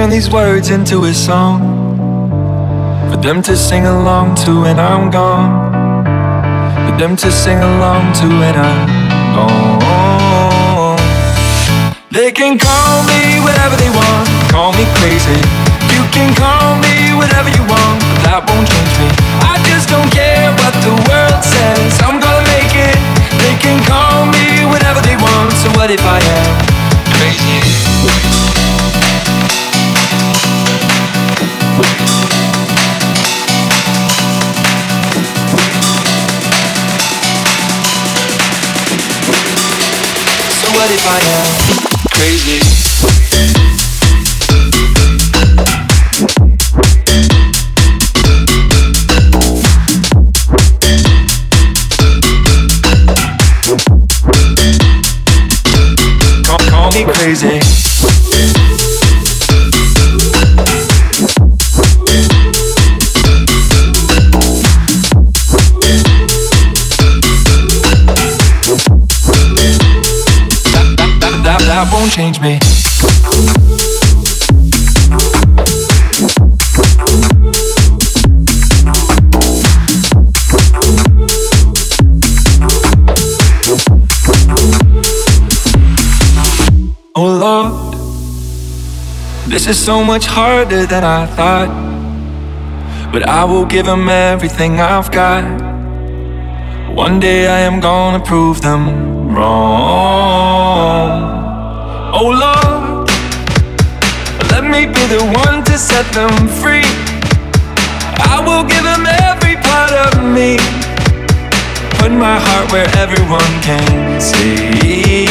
turn these words into a song for them to sing along to when I'm gone. For them to sing along to when I'm gone. They can call me whatever they want, call me crazy. You can call me whatever you want, but that won't change me. I just don't care what the world says. I'm gonna make it. They can call me whatever they want. So what if I am If I am crazy. That, won't change me. Oh Lord, this is so much harder than I thought. But I will give them everything I've got. One day I am gonna prove them wrong. Oh Lord, let me be the one to set them free. I will give them every part of me. Put my heart where everyone can see.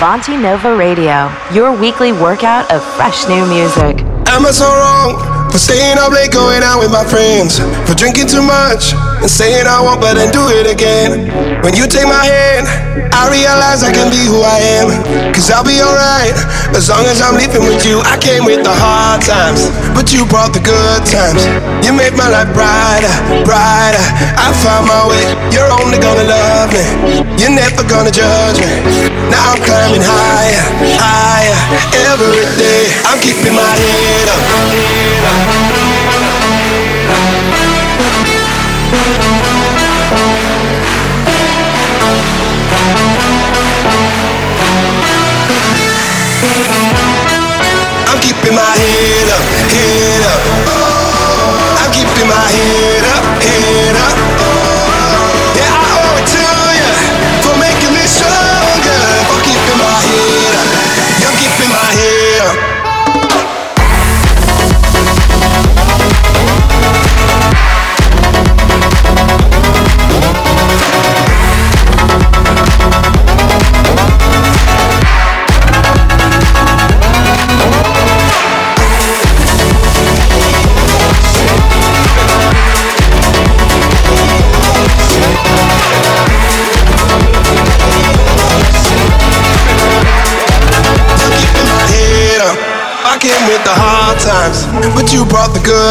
Avanti Nova Radio, your weekly workout of fresh new music. Am I so wrong for staying up late, going out with my friends, for drinking too much and saying I won't, but then do it again? When you take my hand, I realize I can be who I am. Cause I'll be alright as long as I'm leaving with you. I came with the hard times, but you brought the good times. You made my life brighter, brighter. I found my way. You're only gonna love me. You're never gonna judge me. Now I'm climbing higher, higher every day. I'm keeping my head up.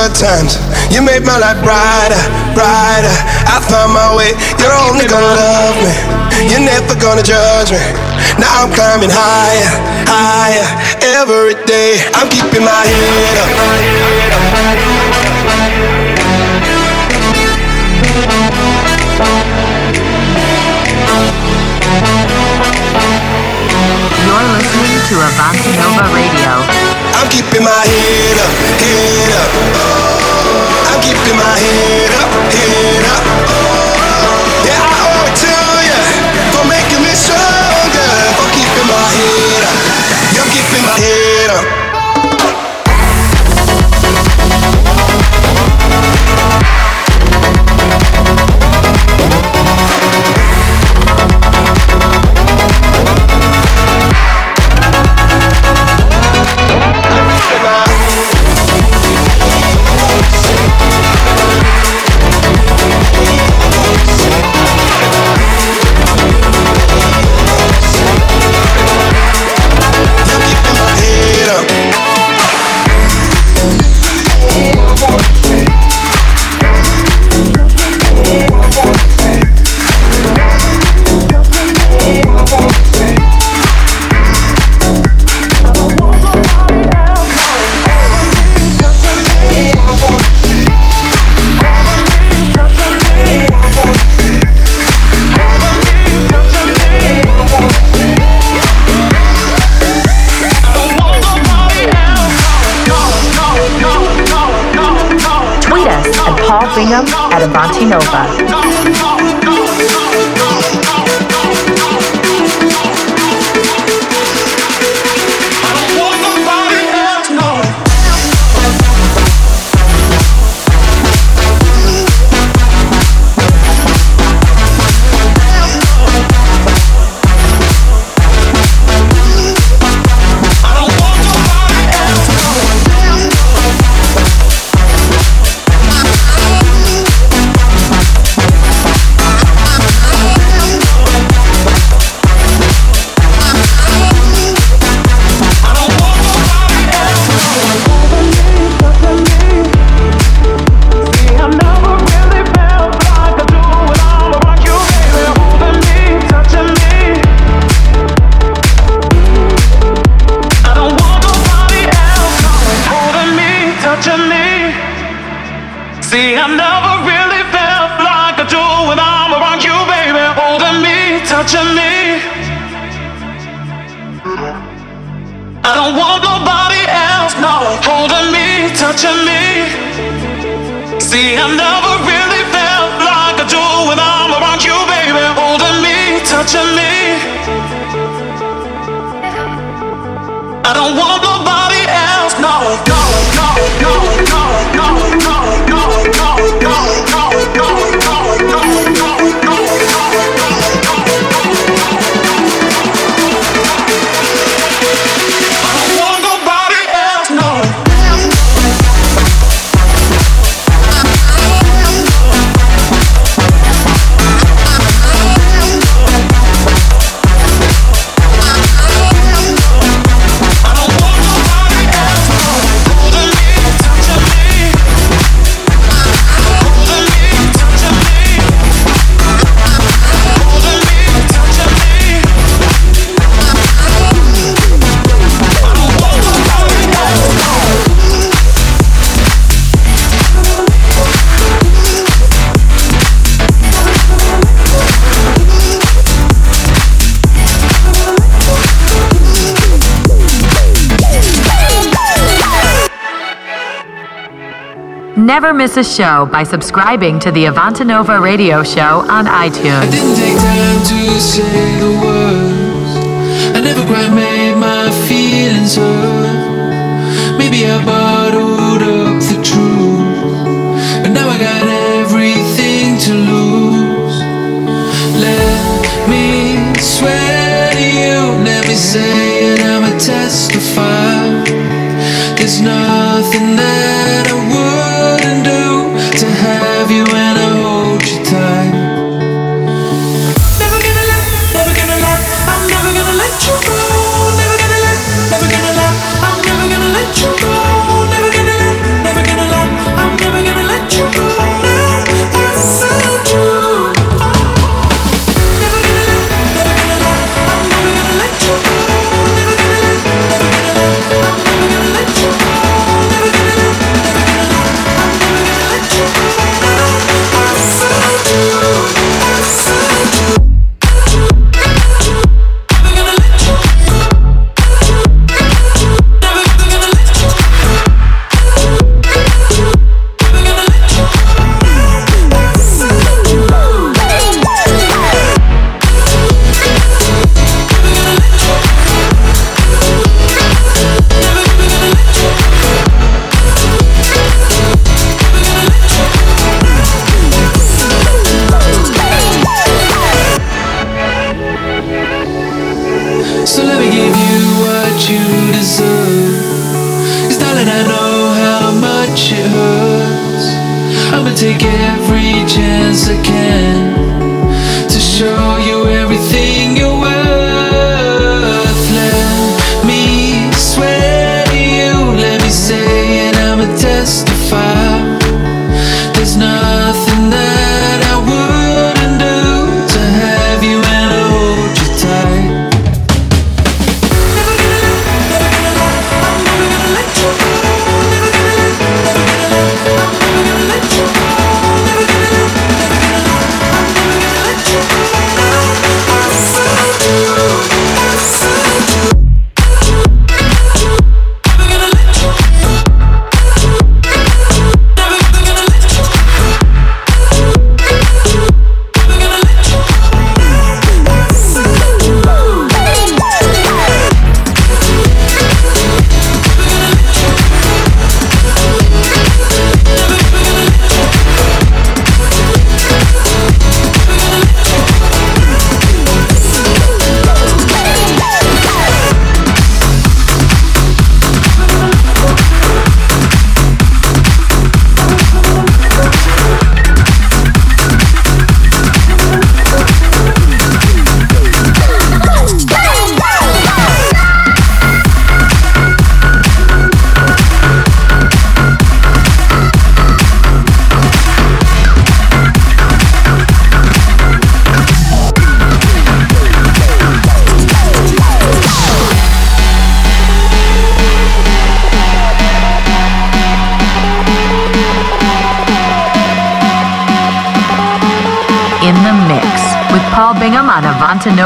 Good times. You made my life brighter, brighter. I found my way. You're only gonna love me. You're never gonna judge me. Now I'm climbing higher, higher. Every day I'm keeping my head up. You're listening to Avanti Nova Radio. I'm keeping my head up, head up. I'm keeping my head up, head up. Avanti Nova. Never miss a show by subscribing to the Avantanova radio show on iTunes. I didn't take time to say the words. I never quite made my feelings hurt. Maybe I bottled up the truth. But now I got everything to lose. Let me swear to you. Let me say it, I'ma testify. There's nothing that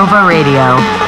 Nova Radio.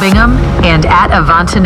Bingham and at Avanta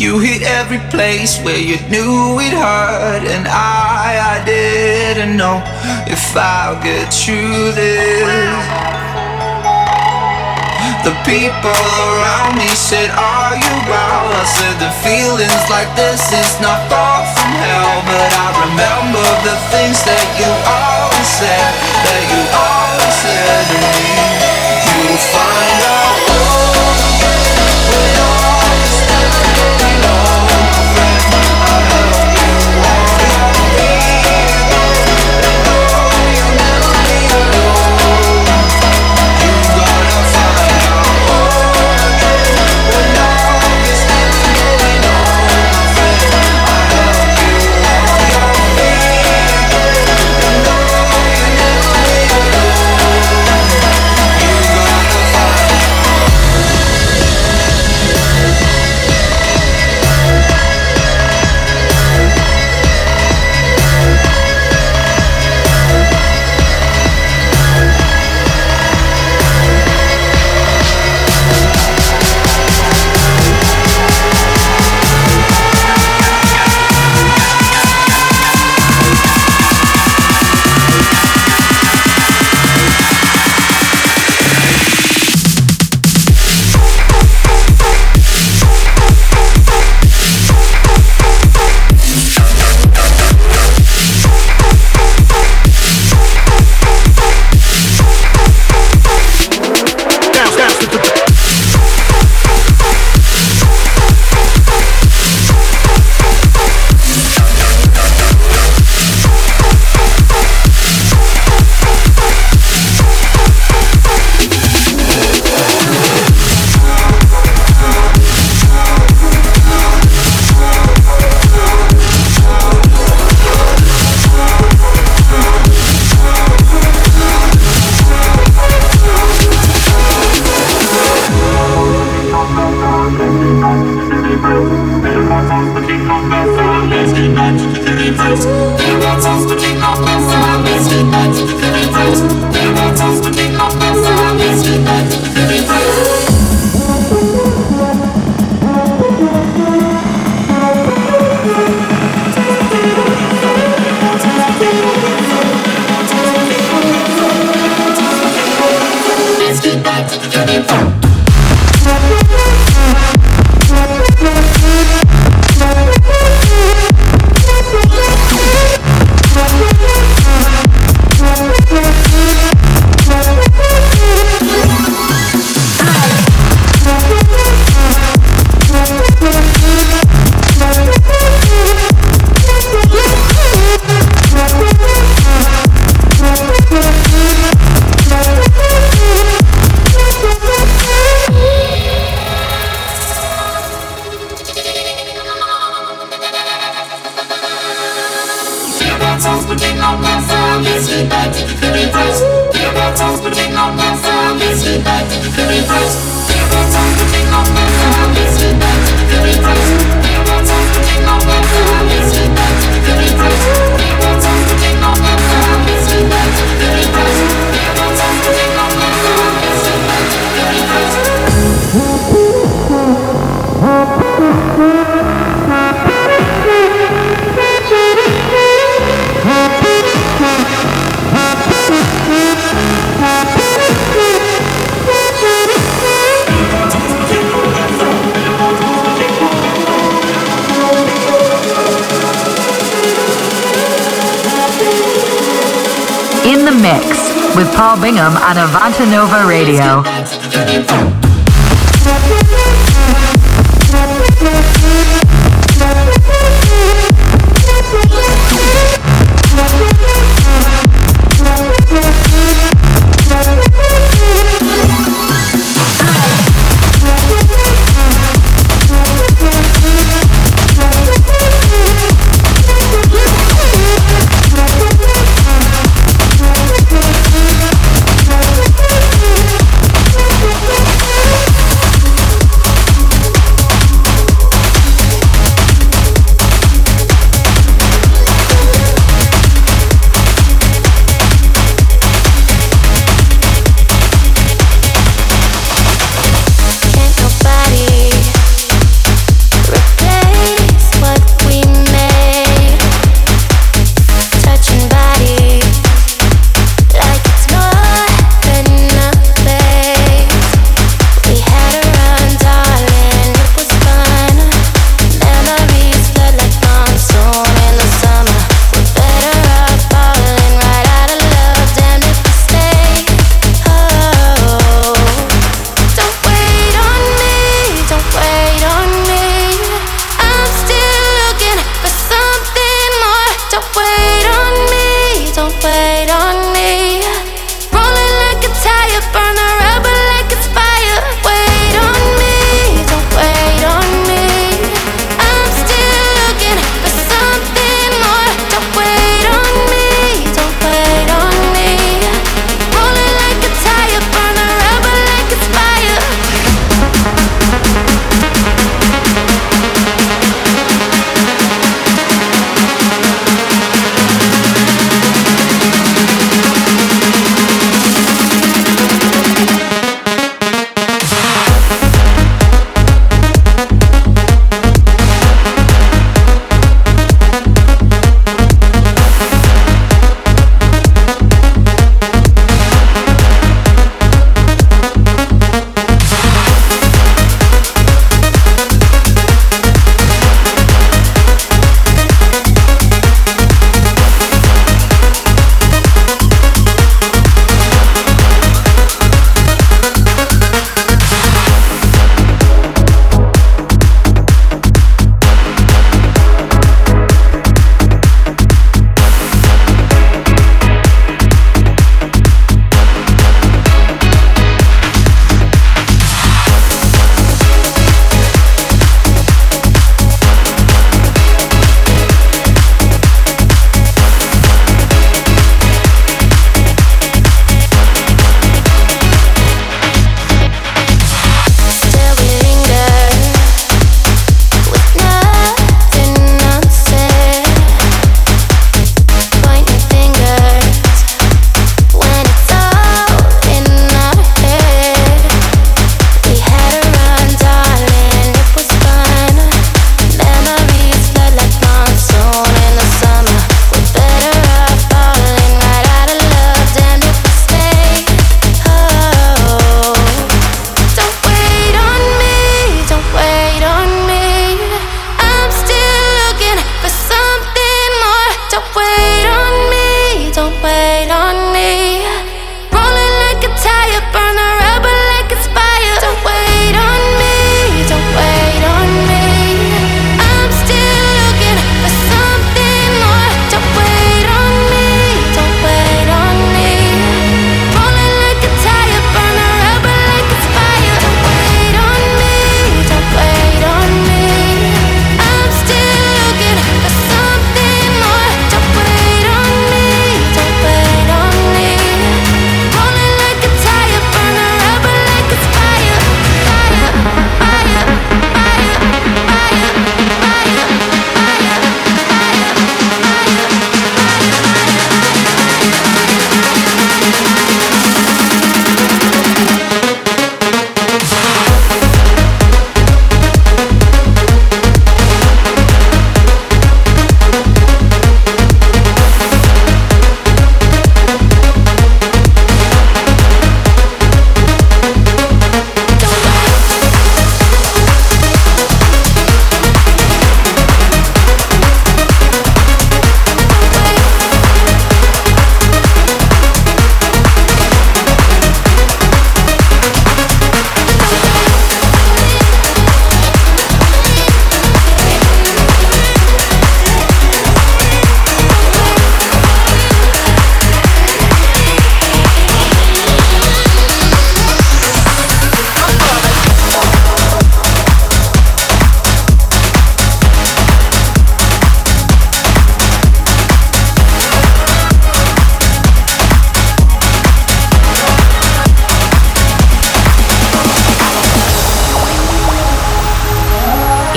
You hit every place where you knew it hurt, and I, I didn't know if I'll get through this. The people around me said, Are you well? I said, The feelings like this is not far from hell. But I remember the things that you always said, that you always said to me. You'll find out. Bingham on Avanta Nova Radio.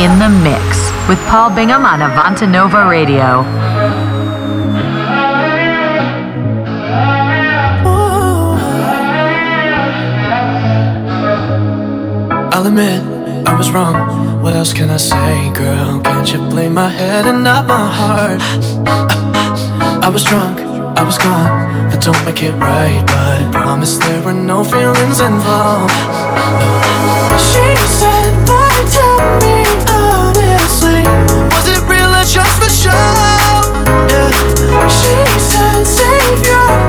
in the mix with Paul Bingham on Avanta Nova Radio. I'll admit I was wrong. What else can I say, girl? Can't you blame my head and not my heart? I was drunk, I was gone. I don't make it right, but I promise there were no feelings involved. She said. love you.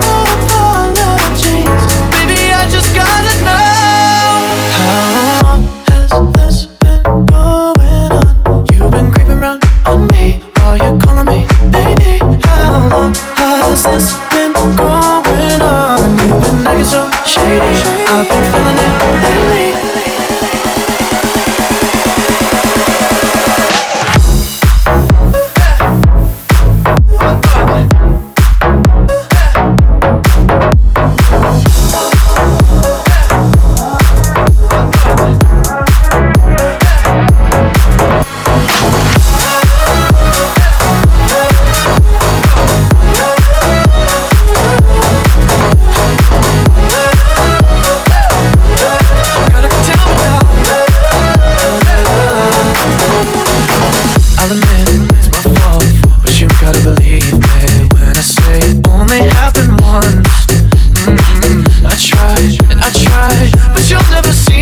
never seen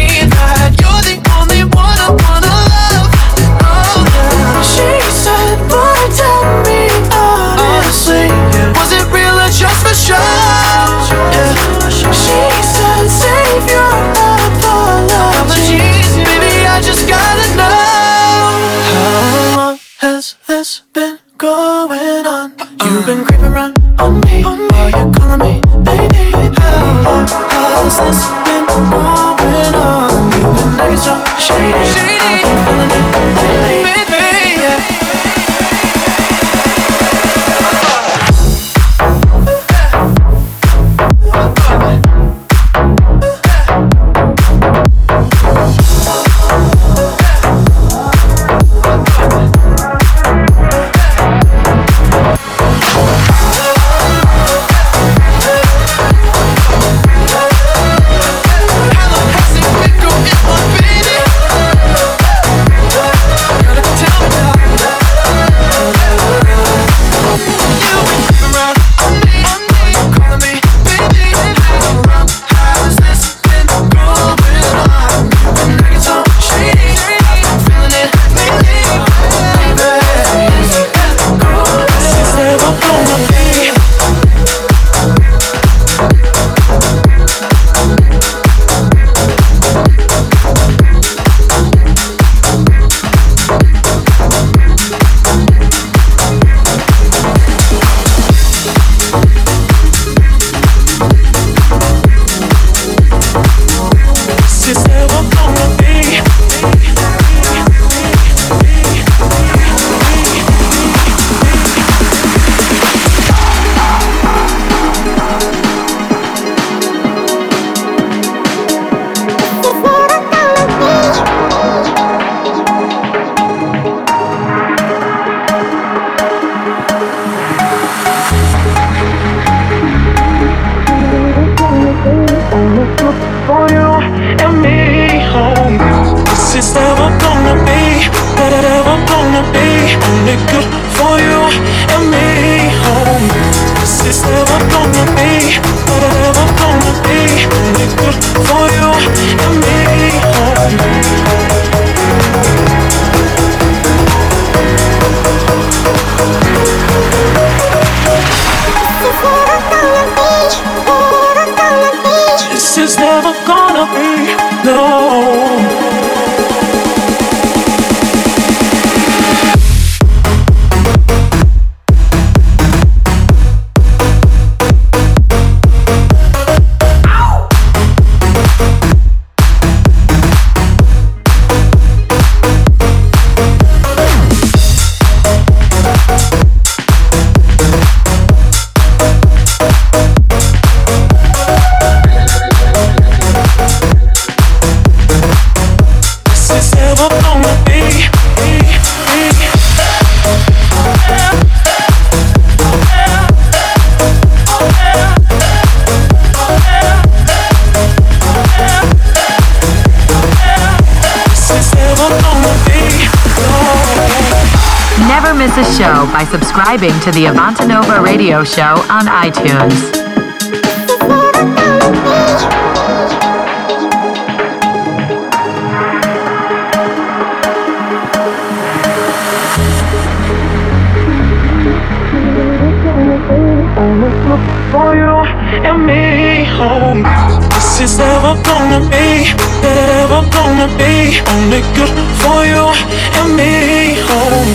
by subscribing to the Avantanova Radio Show on iTunes. for you and me home is ever gonna be, ever gonna be. Only good for you and me. Oh,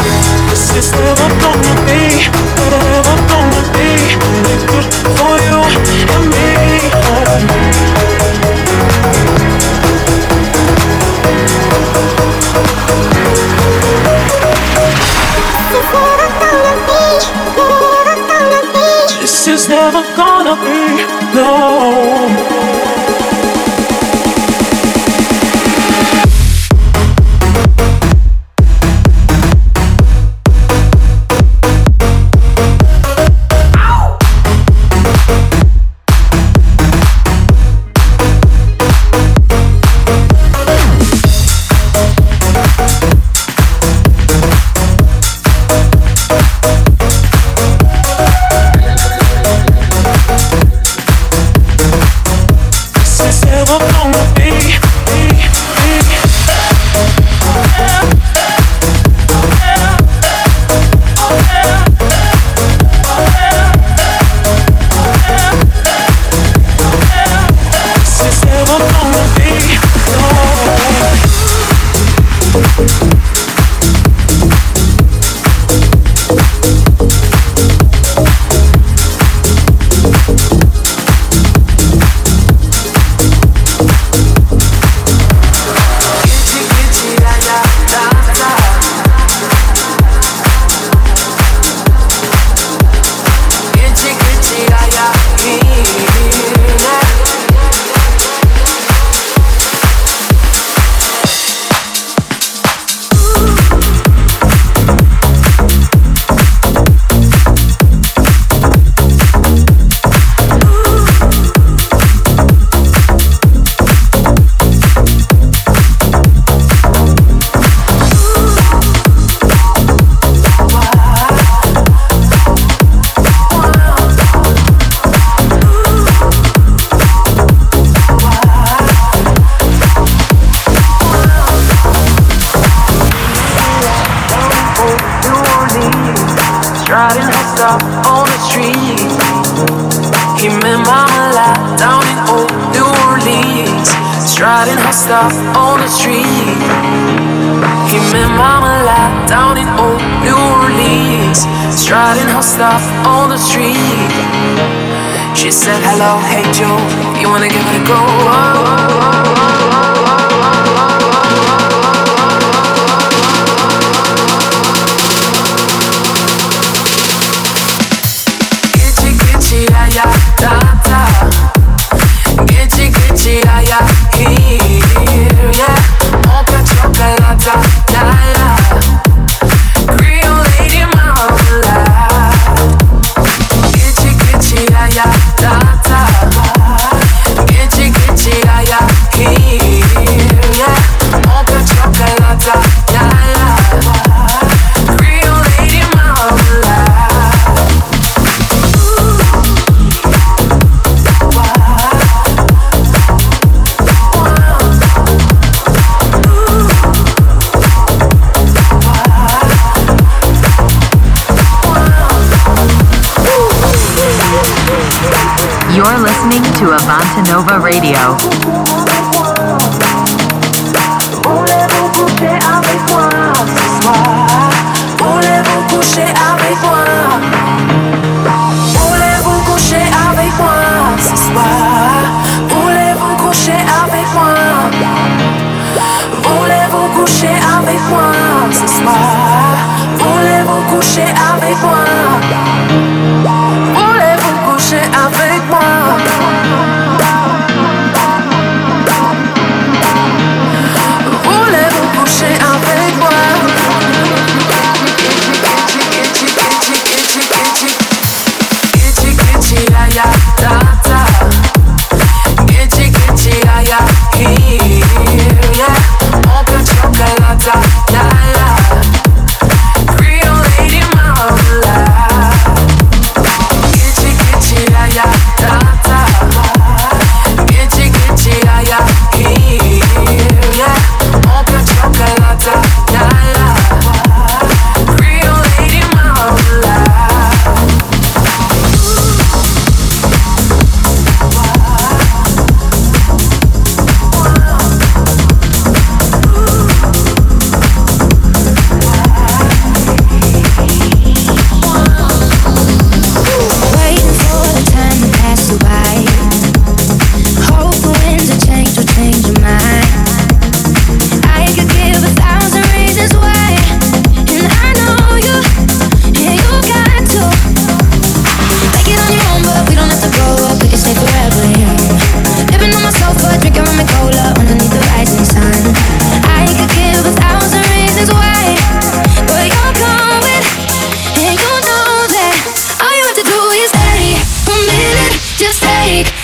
this is ever gonna be, ever gonna be. Only good for you and me. Oh. This is never gonna be, this is never gonna be, no.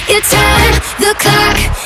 It's time, the clock.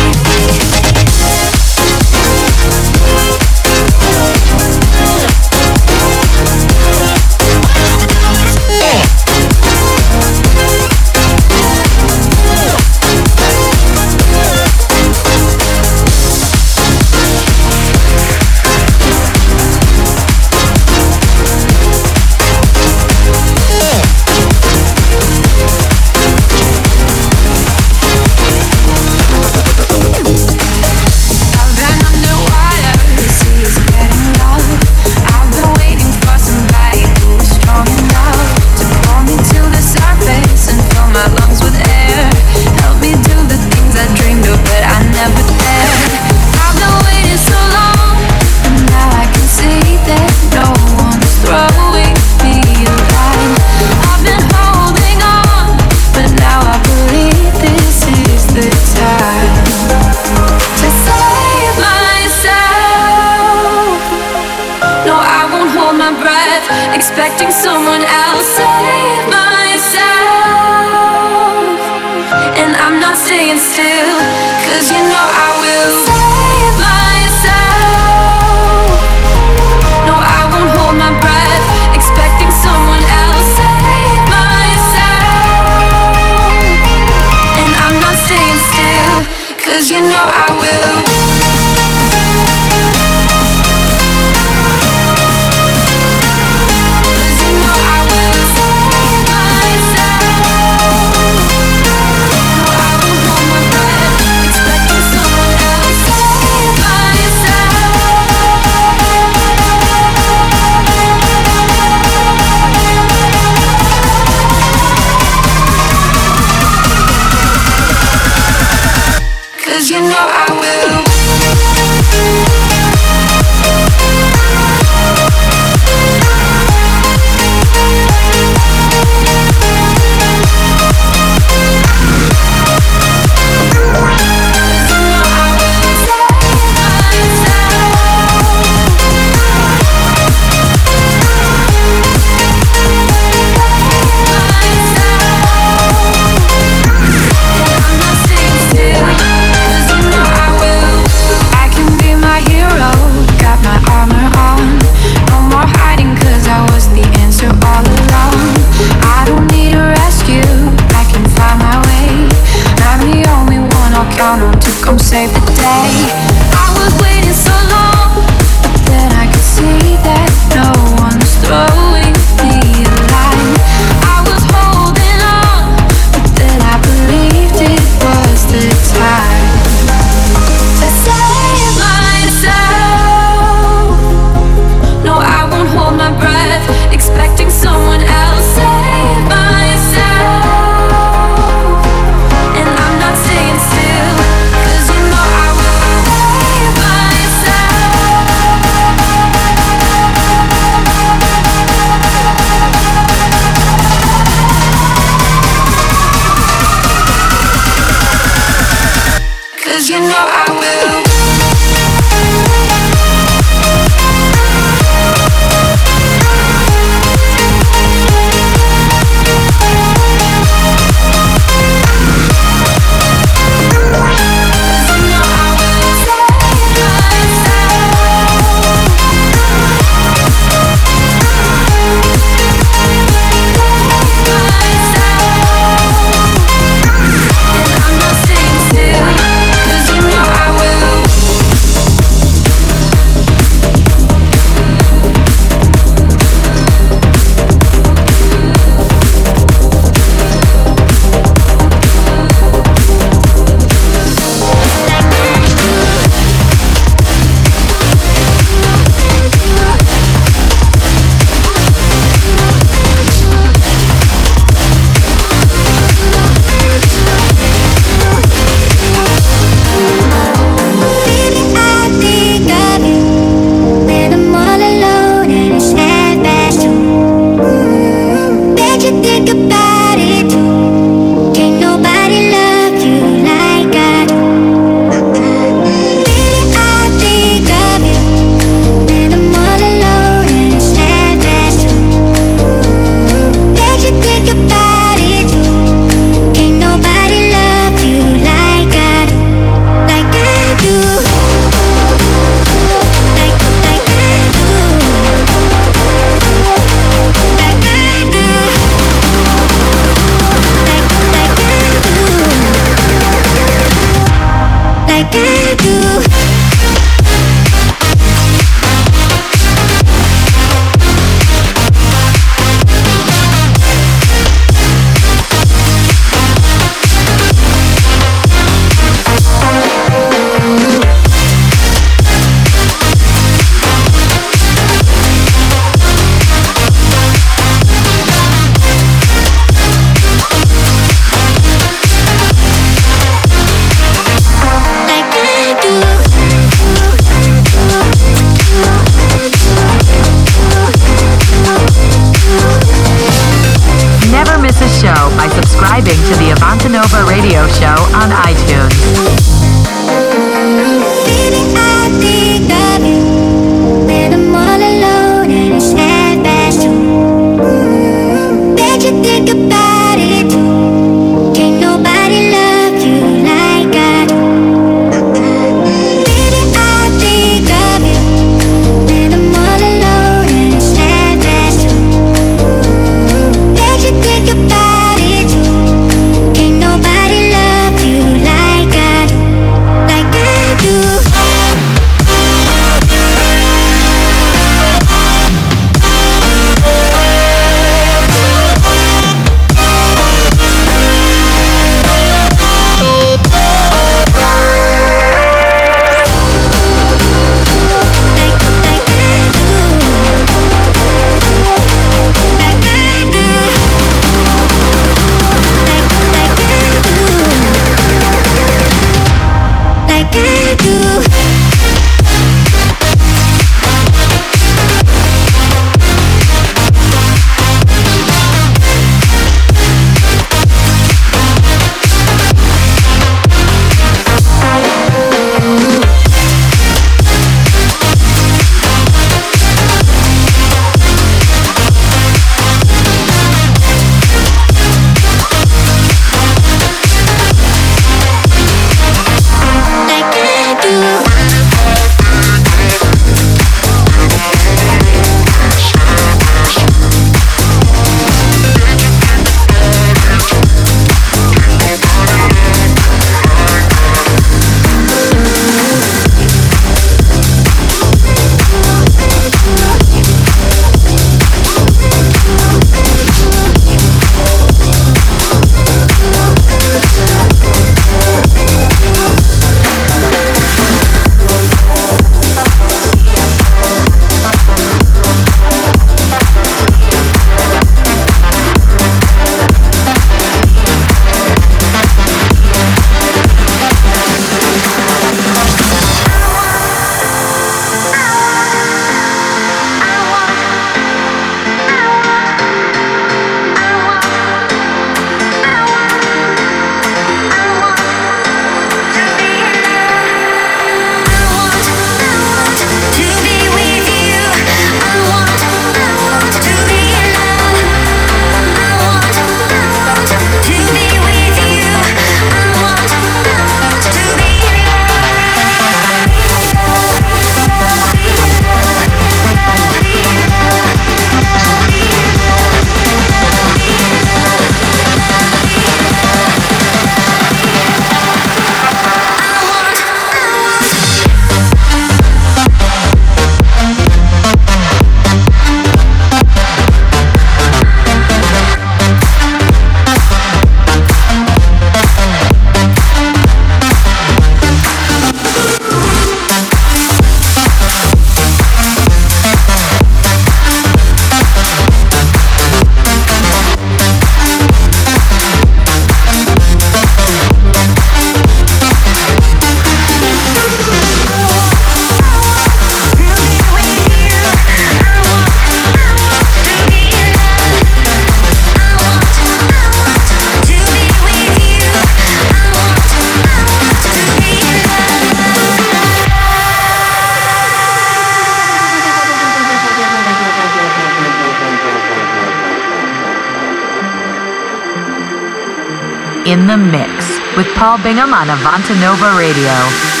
In the mix with Paul Bingham on Avanta Nova Radio.